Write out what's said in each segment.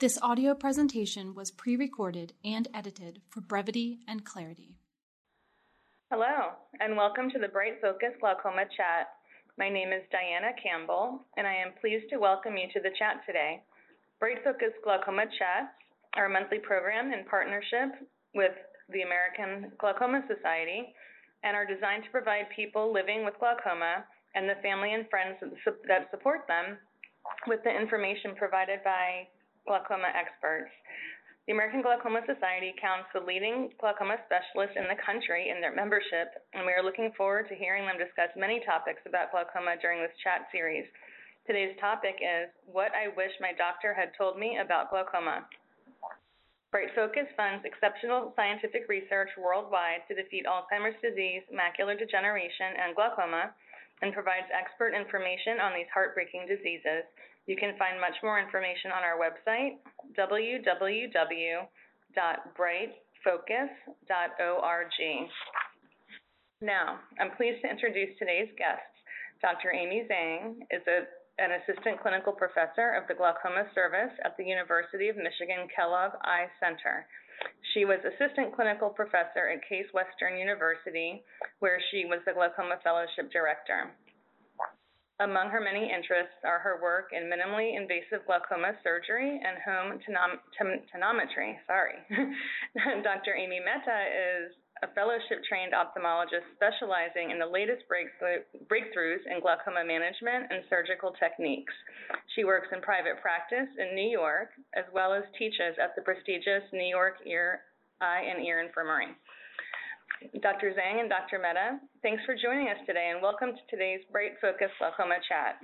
This audio presentation was pre-recorded and edited for brevity and clarity. Hello, and welcome to the Bright Focus Glaucoma Chat. My name is Diana Campbell, and I am pleased to welcome you to the chat today. Bright Focus Glaucoma Chats are a monthly program in partnership with the American Glaucoma Society and are designed to provide people living with glaucoma and the family and friends that support them with the information provided by glaucoma experts. The American Glaucoma Society counts the leading glaucoma specialists in the country in their membership, and we are looking forward to hearing them discuss many topics about glaucoma during this chat series. Today's topic is What I Wish My Doctor Had Told Me About Glaucoma. Bright Focus funds exceptional scientific research worldwide to defeat Alzheimer's disease, macular degeneration, and glaucoma, and provides expert information on these heartbreaking diseases you can find much more information on our website, www.brightfocus.org. Now, I'm pleased to introduce today's guests. Dr. Amy Zhang is a, an assistant clinical professor of the glaucoma service at the University of Michigan Kellogg Eye Center. She was assistant clinical professor at Case Western University, where she was the glaucoma fellowship director. Among her many interests are her work in minimally invasive glaucoma surgery and home tonometry. Sorry. Dr. Amy Mehta is a fellowship-trained ophthalmologist specializing in the latest breakthroughs in glaucoma management and surgical techniques. She works in private practice in New York, as well as teaches at the prestigious New York Ear, Eye and Ear Infirmary. Dr. Zhang and Dr. Mehta, thanks for joining us today and welcome to today's Bright Focus Glaucoma Chat.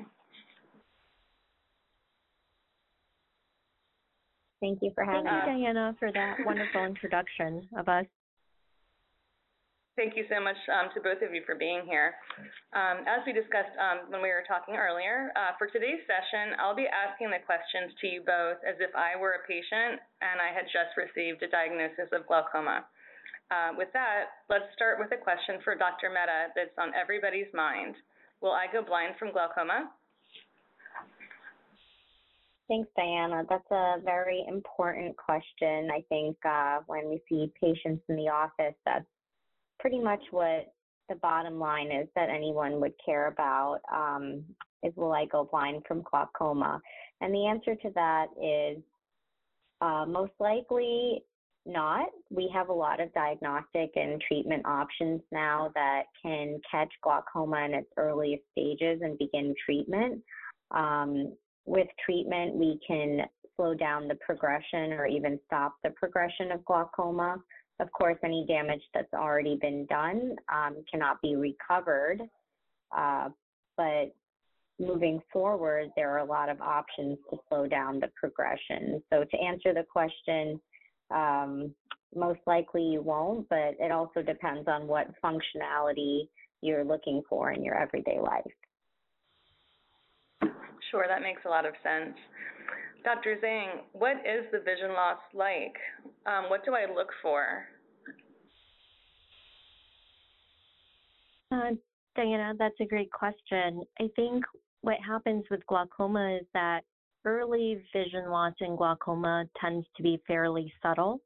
Thank you for having Thank you, Diana, for that wonderful introduction of us. Thank you so much um, to both of you for being here. Um, as we discussed um, when we were talking earlier, uh, for today's session, I'll be asking the questions to you both as if I were a patient and I had just received a diagnosis of glaucoma. Uh, with that, let's start with a question for Dr. Mehta that's on everybody's mind. Will I go blind from glaucoma? Thanks, Diana. That's a very important question. I think uh, when we see patients in the office, that's pretty much what the bottom line is that anyone would care about um, is will I go blind from glaucoma? And the answer to that is uh, most likely not. We have a lot of diagnostic and treatment options now that can catch glaucoma in its earliest stages and begin treatment. Um, with treatment, we can slow down the progression or even stop the progression of glaucoma. Of course, any damage that's already been done um, cannot be recovered, uh, but moving forward, there are a lot of options to slow down the progression. So to answer the question, um, most likely you won't, but it also depends on what functionality you're looking for in your everyday life. Sure, that makes a lot of sense. Dr. Zhang, what is the vision loss like? Um, what do I look for? Uh, Diana, that's a great question. I think what happens with glaucoma is that early vision loss in glaucoma tends to be fairly subtle.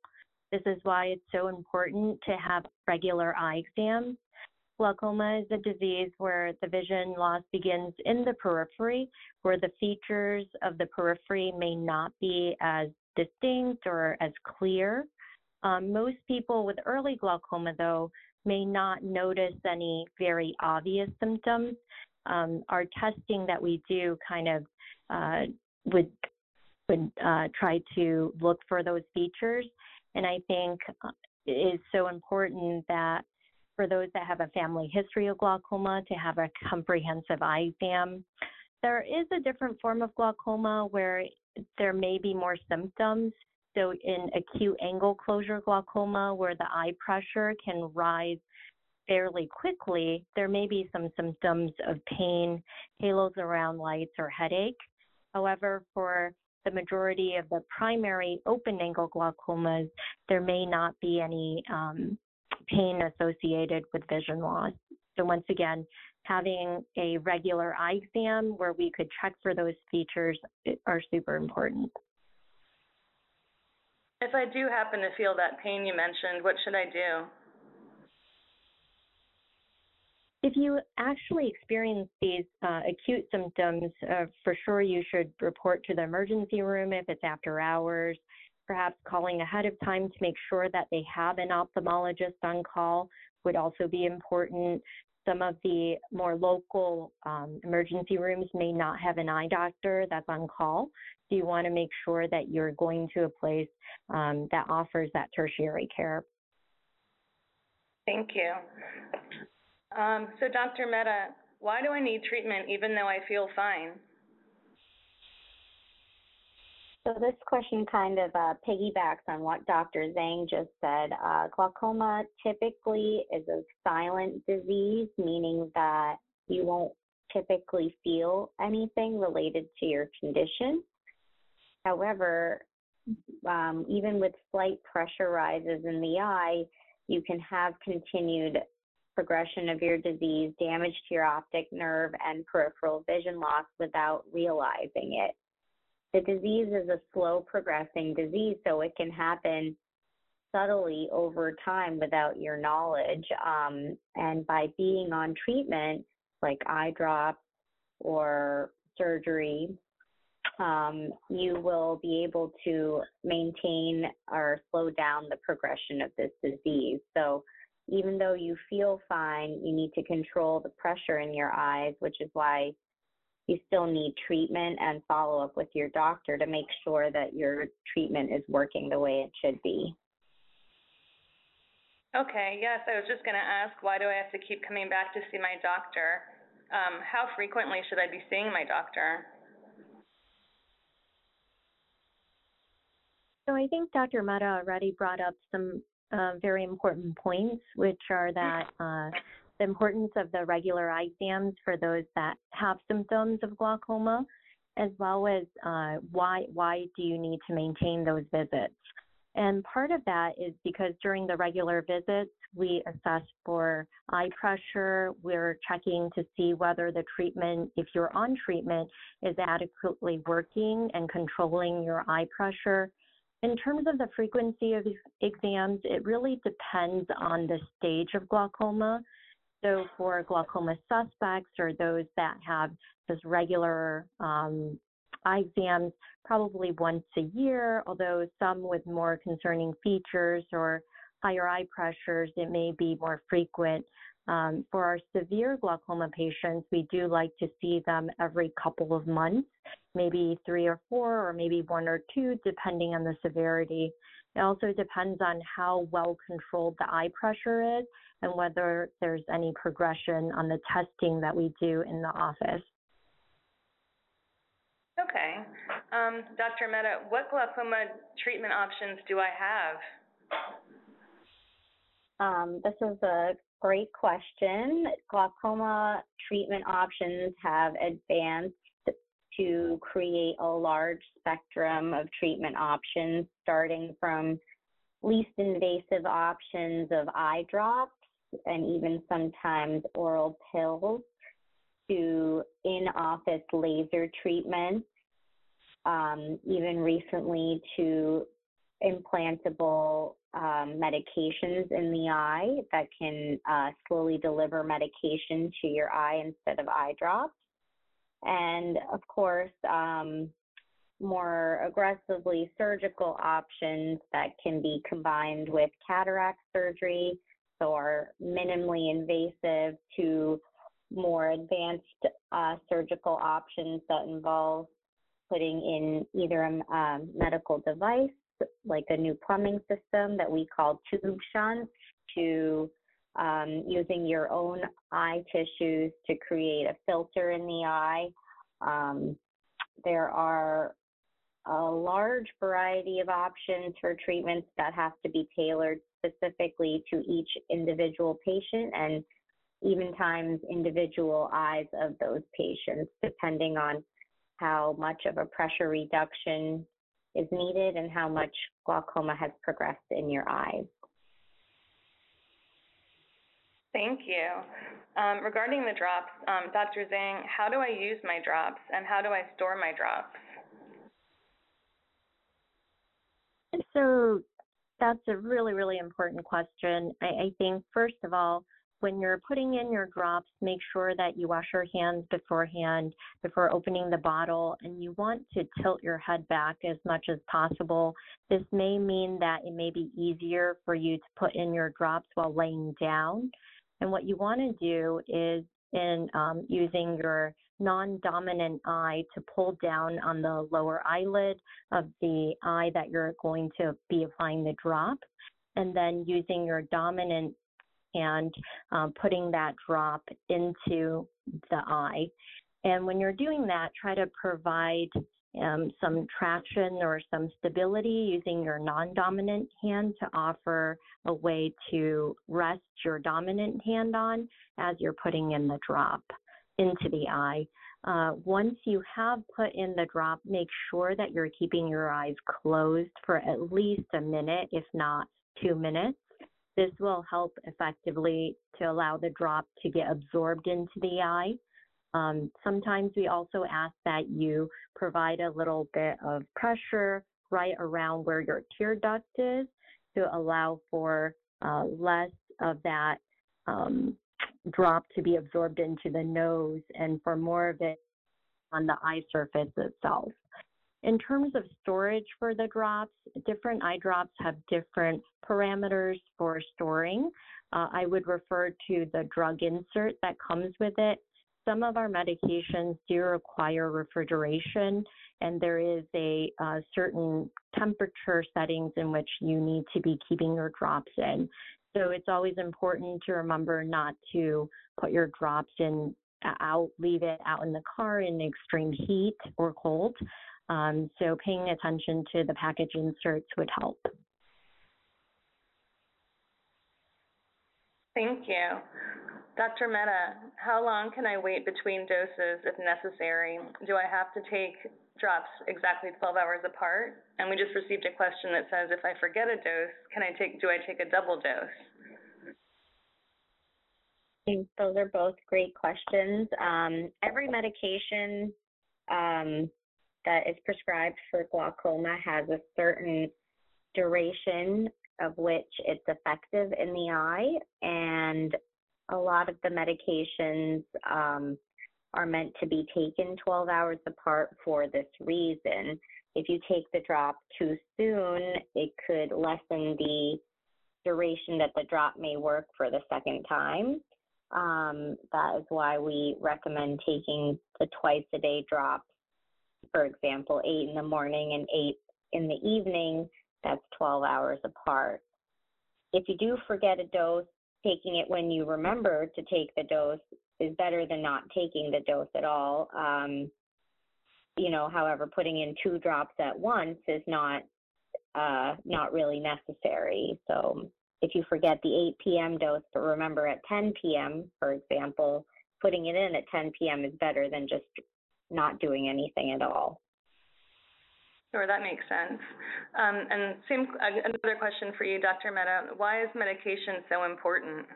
This is why it's so important to have regular eye exams. Glaucoma is a disease where the vision loss begins in the periphery, where the features of the periphery may not be as distinct or as clear. Um, most people with early glaucoma, though, may not notice any very obvious symptoms. Um, our testing that we do kind of uh, would would uh, try to look for those features. And I think uh, it is so important that for those that have a family history of glaucoma to have a comprehensive eye exam. There is a different form of glaucoma where there may be more symptoms. So in acute angle closure glaucoma, where the eye pressure can rise fairly quickly, there may be some symptoms of pain, halos around lights, or headache. However, for the majority of the primary open angle glaucomas, there may not be any um, pain associated with vision loss. So once again, having a regular eye exam where we could check for those features are super important. If I do happen to feel that pain you mentioned, what should I do? If you actually experience these uh, acute symptoms, uh, for sure you should report to the emergency room if it's after hours, perhaps calling ahead of time to make sure that they have an ophthalmologist on call would also be important. Some of the more local um, emergency rooms may not have an eye doctor that's on call. So you want to make sure that you're going to a place um, that offers that tertiary care. Thank you. Um, so, Dr. Mehta, why do I need treatment even though I feel fine? So this question kind of uh, piggybacks on what Dr. Zhang just said. Uh, glaucoma typically is a silent disease, meaning that you won't typically feel anything related to your condition. However, um, even with slight pressure rises in the eye, you can have continued progression of your disease, damage to your optic nerve, and peripheral vision loss without realizing it. The disease is a slow progressing disease, so it can happen subtly over time without your knowledge. Um, and by being on treatment, like eye drops or surgery, um, you will be able to maintain or slow down the progression of this disease. So even though you feel fine, you need to control the pressure in your eyes, which is why you still need treatment and follow up with your doctor to make sure that your treatment is working the way it should be. Okay, yes, I was just going to ask why do I have to keep coming back to see my doctor? Um, how frequently should I be seeing my doctor? So I think Dr. Mehta already brought up some uh, very important points, which are that uh, the importance of the regular eye exams for those that have symptoms of glaucoma, as well as uh, why why do you need to maintain those visits. And part of that is because during the regular visits, we assess for eye pressure. We're checking to see whether the treatment, if you're on treatment, is adequately working and controlling your eye pressure. In terms of the frequency of exams, it really depends on the stage of glaucoma. So for glaucoma suspects or those that have just regular um, eye exams, probably once a year, although some with more concerning features or higher eye pressures, it may be more frequent. Um, for our severe glaucoma patients, we do like to see them every couple of months, maybe three or four, or maybe one or two, depending on the severity. It also depends on how well controlled the eye pressure is and whether there's any progression on the testing that we do in the office. Okay. Um, Dr. Mehta, what glaucoma treatment options do I have? Um, this is a great question. Glaucoma treatment options have advanced to create a large spectrum of treatment options, starting from least invasive options of eye drops and even sometimes oral pills to in office laser treatments, um, even recently to implantable um, medications in the eye that can uh, slowly deliver medication to your eye instead of eye drops. And of course, um, more aggressively surgical options that can be combined with cataract surgery, so are minimally invasive to more advanced uh, surgical options that involve putting in either a um, medical device like a new plumbing system that we call tube shunt to um, using your own eye tissues to create a filter in the eye. Um, there are a large variety of options for treatments that have to be tailored specifically to each individual patient and even times individual eyes of those patients, depending on how much of a pressure reduction is needed and how much glaucoma has progressed in your eyes. Thank you. Um, regarding the drops, um, Dr. Zhang, how do I use my drops and how do I store my drops? So that's a really, really important question. I, I think, first of all, when you're putting in your drops, make sure that you wash your hands beforehand, before opening the bottle, and you want to tilt your head back as much as possible. This may mean that it may be easier for you to put in your drops while laying down. And what you want to do is in um, using your non-dominant eye to pull down on the lower eyelid of the eye that you're going to be applying the drop, and then using your dominant and um, putting that drop into the eye. And when you're doing that, try to provide um, some traction or some stability using your non-dominant hand to offer a way to rest your dominant hand on as you're putting in the drop into the eye. Uh, once you have put in the drop, make sure that you're keeping your eyes closed for at least a minute, if not two minutes. This will help effectively to allow the drop to get absorbed into the eye. Um, sometimes we also ask that you provide a little bit of pressure right around where your tear duct is to allow for uh, less of that um, drop to be absorbed into the nose and for more of it on the eye surface itself. In terms of storage for the drops, different eye drops have different parameters for storing. Uh, I would refer to the drug insert that comes with it. Some of our medications do require refrigeration, and there is a uh, certain temperature settings in which you need to be keeping your drops in. So it's always important to remember not to put your drops in out, leave it out in the car in extreme heat or cold. Um, so paying attention to the package inserts would help. Thank you. Dr. Mehta, how long can I wait between doses if necessary? Do I have to take drops exactly 12 hours apart? And we just received a question that says if I forget a dose, can I take do I take a double dose? Those are both great questions. Um, every medication um, that is prescribed for glaucoma has a certain duration of which it's effective in the eye, and a lot of the medications um, are meant to be taken 12 hours apart for this reason. If you take the drop too soon, it could lessen the duration that the drop may work for the second time. Um, that is why we recommend taking the twice a day drops for example, eight in the morning and eight in the evening, that's 12 hours apart. If you do forget a dose, taking it when you remember to take the dose is better than not taking the dose at all. Um, you know, however, putting in two drops at once is not uh, not really necessary. So if you forget the 8 p.m. dose, but remember at 10 p.m., for example, putting it in at 10 p.m. is better than just not doing anything at all. Sure, that makes sense. Um, and same, uh, another question for you, Dr. Mehta. Why is medication so important?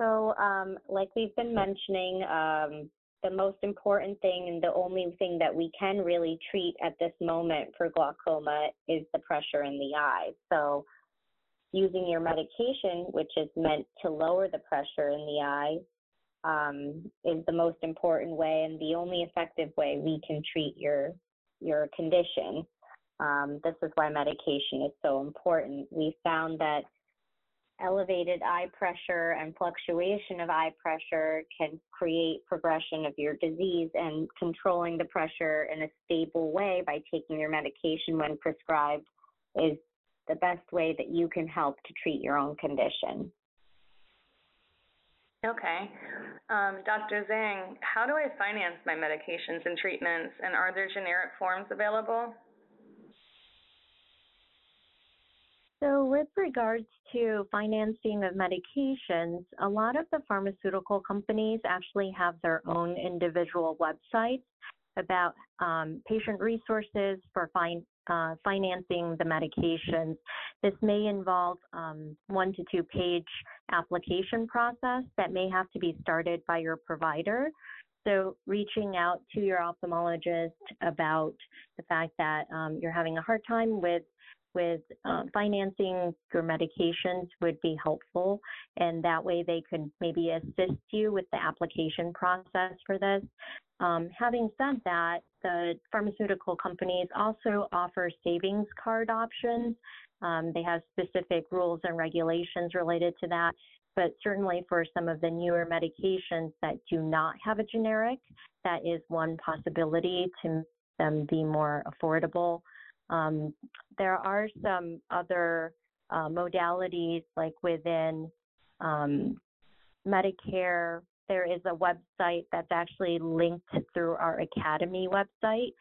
So, um, like we've been mentioning, um, the most important thing and the only thing that we can really treat at this moment for glaucoma is the pressure in the eye. So, using your medication, which is meant to lower the pressure in the eye, um, is the most important way and the only effective way we can treat your your condition. Um, this is why medication is so important. We found that elevated eye pressure and fluctuation of eye pressure can create progression of your disease and controlling the pressure in a stable way by taking your medication when prescribed is the best way that you can help to treat your own condition. Okay. Um, Dr. Zhang, how do I finance my medications and treatments, and are there generic forms available? So, with regards to financing of medications, a lot of the pharmaceutical companies actually have their own individual websites about um, patient resources for fin- uh, financing the medications. This may involve um, one to two page application process that may have to be started by your provider. So, reaching out to your ophthalmologist about the fact that um, you're having a hard time with with um, financing your medications would be helpful, and that way they could maybe assist you with the application process for this. Um, having said that, the pharmaceutical companies also offer savings card options. Um, they have specific rules and regulations related to that, but certainly for some of the newer medications that do not have a generic, that is one possibility to make them be more affordable. Um, there are some other uh, modalities like within um, Medicare. There is a website that's actually linked through our Academy website.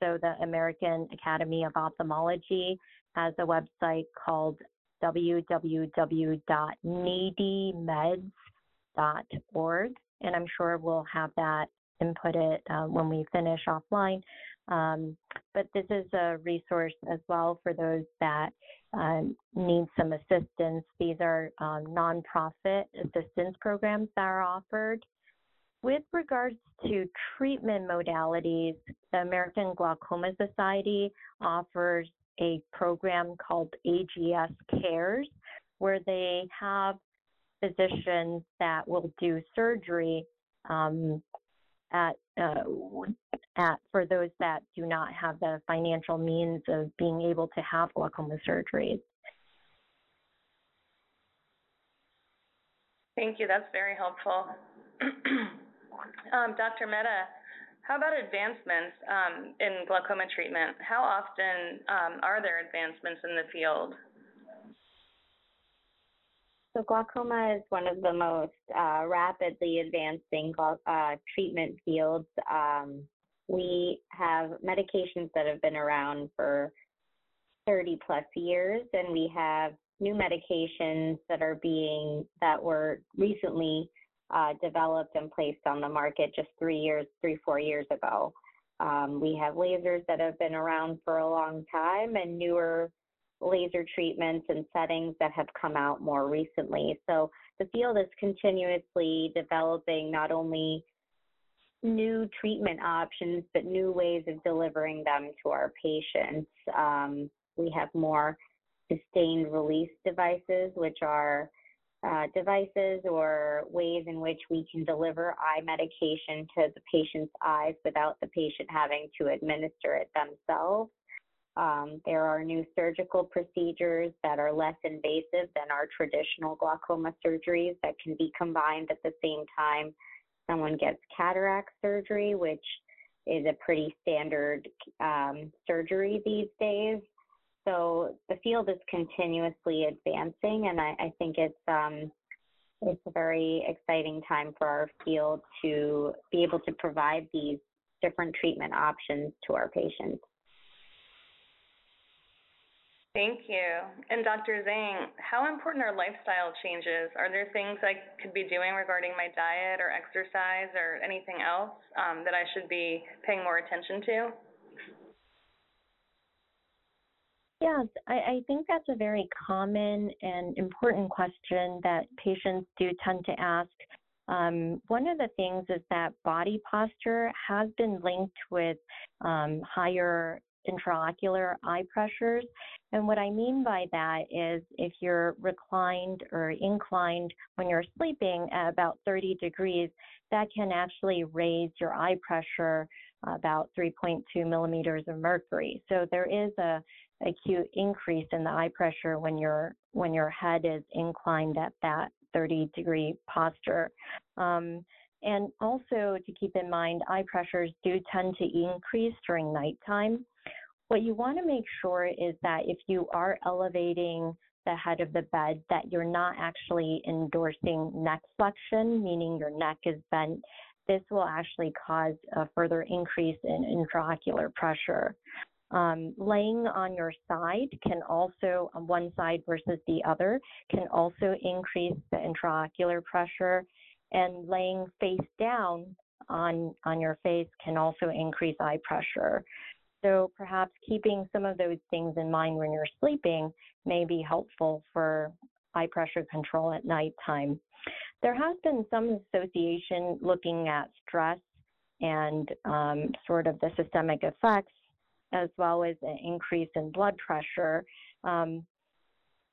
So the American Academy of Ophthalmology has a website called www.needymeds.org, and I'm sure we'll have that input it uh, when we finish offline. Um, but this is a resource as well for those that um, need some assistance. These are um, nonprofit assistance programs that are offered. With regards to treatment modalities, the American Glaucoma Society offers a program called AGS Cares, where they have physicians that will do surgery um, at uh, at for those that do not have the financial means of being able to have glaucoma surgeries. Thank you. That's very helpful. um, Dr. Mehta, how about advancements um, in glaucoma treatment? How often um, are there advancements in the field? So glaucoma is one of the most uh, rapidly advancing uh, treatment fields. Um, we have medications that have been around for 30 plus years, and we have new medications that are being that were recently uh, developed and placed on the market just three years, three four years ago. Um, we have lasers that have been around for a long time, and newer laser treatments and settings that have come out more recently. So the field is continuously developing not only new treatment options, but new ways of delivering them to our patients. Um, we have more sustained release devices, which are uh, devices or ways in which we can deliver eye medication to the patient's eyes without the patient having to administer it themselves. Um, there are new surgical procedures that are less invasive than our traditional glaucoma surgeries that can be combined at the same time someone gets cataract surgery, which is a pretty standard um, surgery these days. So the field is continuously advancing, and I, I think it's um, it's a very exciting time for our field to be able to provide these different treatment options to our patients. Thank you. And Dr. Zhang, how important are lifestyle changes? Are there things I could be doing regarding my diet or exercise or anything else um, that I should be paying more attention to? Yes, I, I, think that's a very common and important question that patients do tend to ask. Um, one of the things is that body posture has been linked with um, higher intraocular eye pressures. And what I mean by that is if you're reclined or inclined when you're sleeping at about 30 degrees, that can actually raise your eye pressure about 3.2 millimeters of mercury. So there is a acute increase in the eye pressure when your when your head is inclined at that 30 degree posture. Um, and also to keep in mind, eye pressures do tend to increase during nighttime. What you want to make sure is that if you are elevating the head of the bed, that you're not actually endorsing neck flexion, meaning your neck is bent. This will actually cause a further increase in intraocular pressure. Um, laying on your side can also, on one side versus the other, can also increase the intraocular pressure. And laying face down on, on your face can also increase eye pressure. So perhaps keeping some of those things in mind when you're sleeping may be helpful for eye pressure control at nighttime. There has been some association looking at stress and um, sort of the systemic effects, as well as an increase in blood pressure. Um,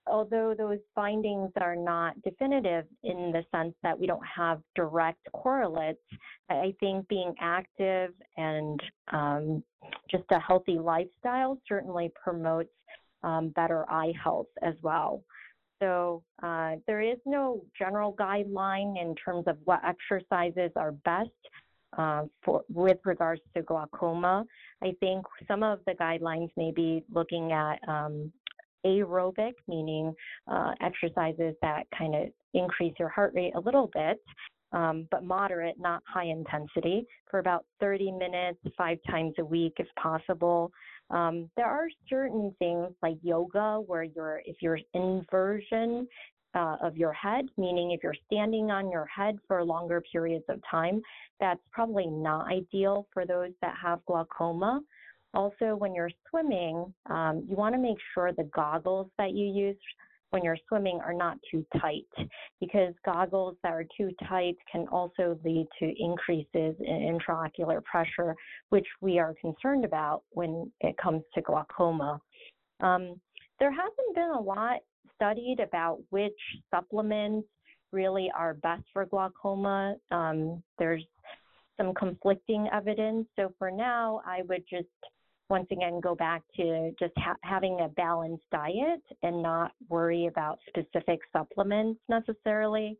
although those findings are not definitive in the sense that we don't have direct correlates, I think being active and um, just a healthy lifestyle certainly promotes um, better eye health as well. So uh, there is no general guideline in terms of what exercises are best uh, for with regards to glaucoma. I think some of the guidelines may be looking at um, aerobic, meaning uh, exercises that kind of increase your heart rate a little bit, um, but moderate, not high intensity, for about 30 minutes, five times a week if possible. Um, there are certain things like yoga where you're, if you're inversion uh, of your head, meaning if you're standing on your head for longer periods of time, that's probably not ideal for those that have glaucoma. Also, when you're swimming, um, you want to make sure the goggles that you use when you're swimming are not too tight because goggles that are too tight can also lead to increases in intraocular pressure, which we are concerned about when it comes to glaucoma. Um, there hasn't been a lot studied about which supplements really are best for glaucoma. Um, there's some conflicting evidence. So for now, I would just once again go back to just ha- having a balanced diet and not worry about specific supplements necessarily.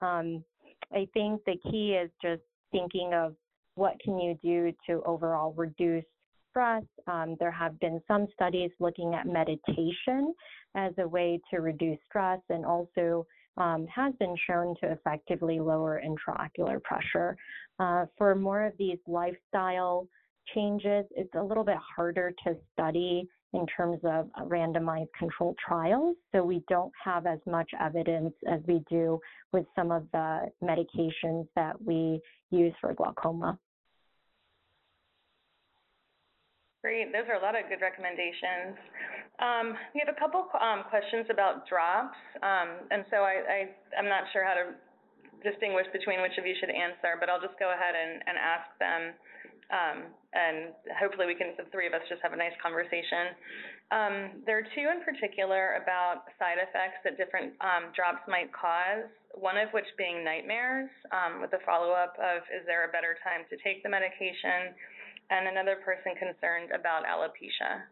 Um, I think the key is just thinking of what can you do to overall reduce stress. Um, there have been some studies looking at meditation as a way to reduce stress and also um, has been shown to effectively lower intraocular pressure. Uh, for more of these lifestyle changes, it's a little bit harder to study in terms of randomized controlled trials. So we don't have as much evidence as we do with some of the medications that we use for glaucoma. Great, those are a lot of good recommendations. Um, we have a couple um, questions about drops, um, and so I, I'm not sure how to distinguish between which of you should answer, but I'll just go ahead and, and ask them. And hopefully we can, the three of us, just have a nice conversation. Um, there are two in particular about side effects that different um, drops might cause, one of which being nightmares, um, with a follow-up of, is there a better time to take the medication? And another person concerned about alopecia.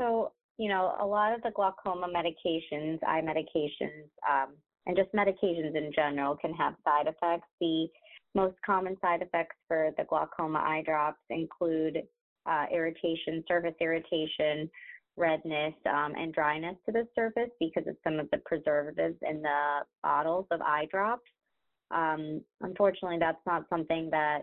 So, you know, a lot of the glaucoma medications, eye medications, um, and just medications in general can have side effects. The most common side effects for the glaucoma eye drops include uh, irritation, surface irritation, redness, um, and dryness to the surface because of some of the preservatives in the bottles of eye drops. Um, unfortunately, that's not something that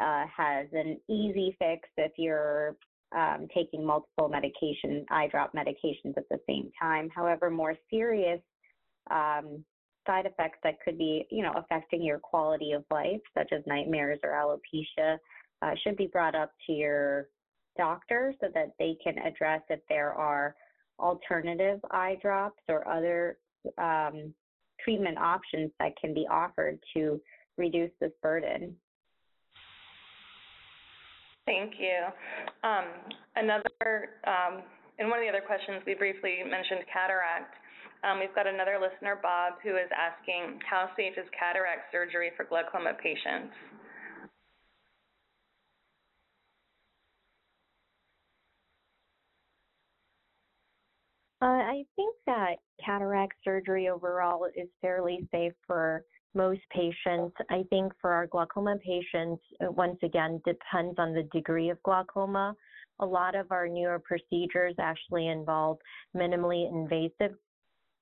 uh, has an easy fix if you're um, taking multiple medication, eye drop medications at the same time. However, more serious um, side effects that could be, you know, affecting your quality of life, such as nightmares or alopecia, uh, should be brought up to your doctor so that they can address if there are alternative eye drops or other um, treatment options that can be offered to reduce this burden. Thank you. Um, another, um, in one of the other questions, we briefly mentioned cataract. Um, we've got another listener, Bob, who is asking, how safe is cataract surgery for glaucoma patients? Uh, I think that cataract surgery overall is fairly safe for most patients. I think for our glaucoma patients, uh, once again, depends on the degree of glaucoma. A lot of our newer procedures actually involve minimally invasive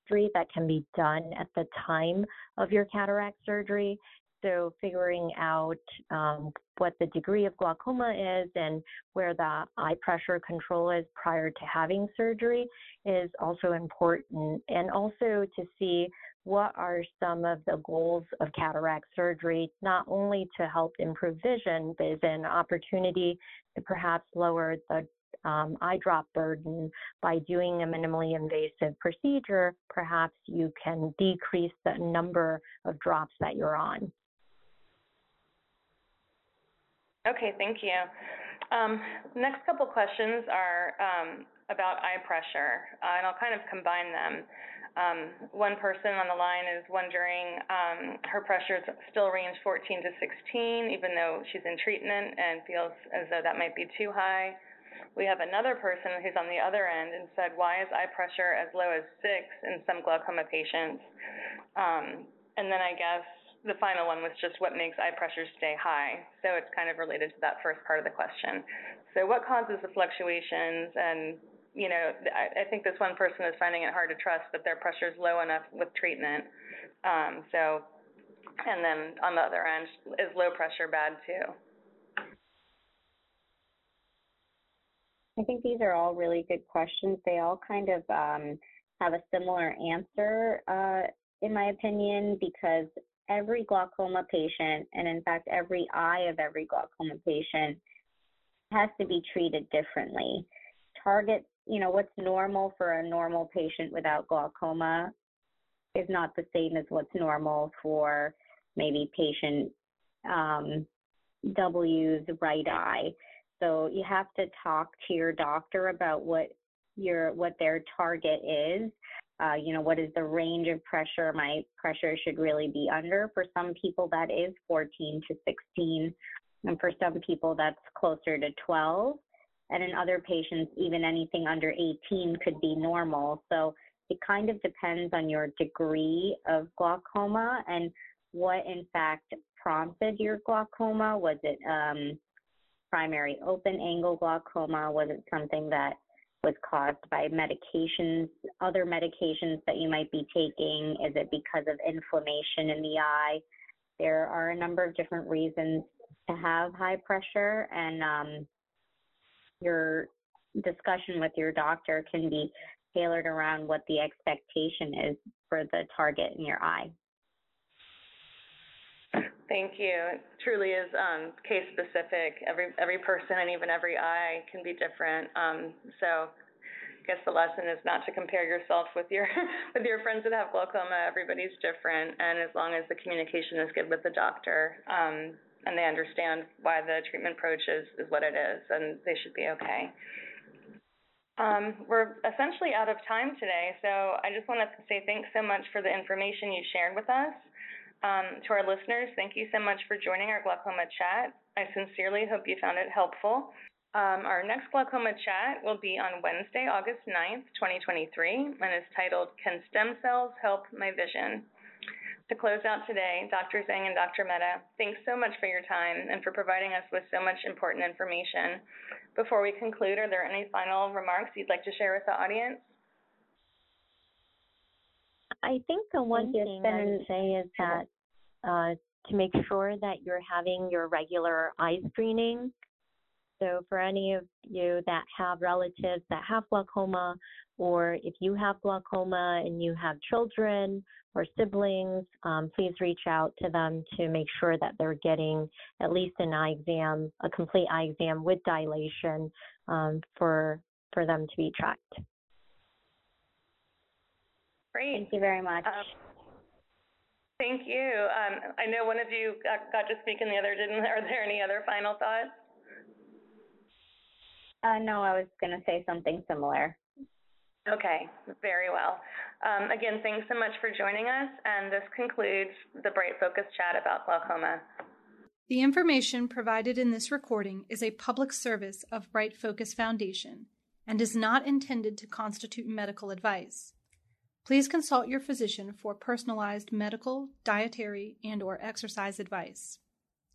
surgery that can be done at the time of your cataract surgery. So figuring out um, what the degree of glaucoma is and where the eye pressure control is prior to having surgery is also important. And also to see what are some of the goals of cataract surgery, not only to help improve vision, but is an opportunity to perhaps lower the um, eye drop burden, by doing a minimally invasive procedure, perhaps you can decrease the number of drops that you're on. Okay, thank you. Um, next couple questions are um, about eye pressure, uh, and I'll kind of combine them. Um, one person on the line is wondering um, her pressure is still range 14 to 16, even though she's in treatment and feels as though that might be too high. We have another person who's on the other end and said, why is eye pressure as low as six in some glaucoma patients? Um, and then I guess the final one was just what makes eye pressure stay high. So it's kind of related to that first part of the question. So what causes the fluctuations and you know, I, I think this one person is finding it hard to trust that their pressure is low enough with treatment. Um, so, and then on the other end, is low pressure bad too? I think these are all really good questions. They all kind of um, have a similar answer, uh, in my opinion, because every glaucoma patient, and in fact, every eye of every glaucoma patient, has to be treated differently. Target you know, what's normal for a normal patient without glaucoma is not the same as what's normal for maybe patient um, W's right eye. So you have to talk to your doctor about what your what their target is. Uh, you know, what is the range of pressure my pressure should really be under? For some people, that is 14 to 16, and for some people, that's closer to 12 and in other patients, even anything under 18 could be normal. So it kind of depends on your degree of glaucoma and what, in fact, prompted your glaucoma. Was it um, primary open angle glaucoma? Was it something that was caused by medications, other medications that you might be taking? Is it because of inflammation in the eye? There are a number of different reasons to have high pressure, and um, your discussion with your doctor can be tailored around what the expectation is for the target in your eye. Thank you. It truly is um, case specific. Every every person and even every eye can be different. Um, so I guess the lesson is not to compare yourself with your with your friends that have glaucoma. Everybody's different, and as long as the communication is good with the doctor, um, and they understand why the treatment approach is, is what it is, and they should be okay. Um, we're essentially out of time today, so I just want to say thanks so much for the information you shared with us. Um, to our listeners, thank you so much for joining our glaucoma chat. I sincerely hope you found it helpful. Um, our next glaucoma chat will be on Wednesday, August 9th, 2023, and is titled, Can Stem Cells Help My Vision? To close out today, Dr. Zhang and Dr. Mehta, thanks so much for your time and for providing us with so much important information. Before we conclude, are there any final remarks you'd like to share with the audience? I think the one thing I would say is that uh, to make sure that you're having your regular eye screening. So for any of you that have relatives that have glaucoma, or if you have glaucoma and you have children or siblings, um, please reach out to them to make sure that they're getting at least an eye exam, a complete eye exam with dilation um, for for them to be tracked. Great. Thank you very much. Um, thank you. Um, I know one of you got, got, to speak and the other didn't. Are there any other final thoughts? Uh, no, I was going to say something similar. Okay, very well. Um, again, thanks so much for joining us, and this concludes the Bright Focus chat about glaucoma. The information provided in this recording is a public service of Bright Focus Foundation and is not intended to constitute medical advice. Please consult your physician for personalized medical, dietary, and or exercise advice.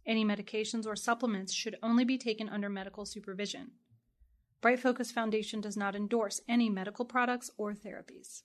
Any medications or supplements should only be taken under medical supervision. Bright Focus Foundation does not endorse any medical products or therapies.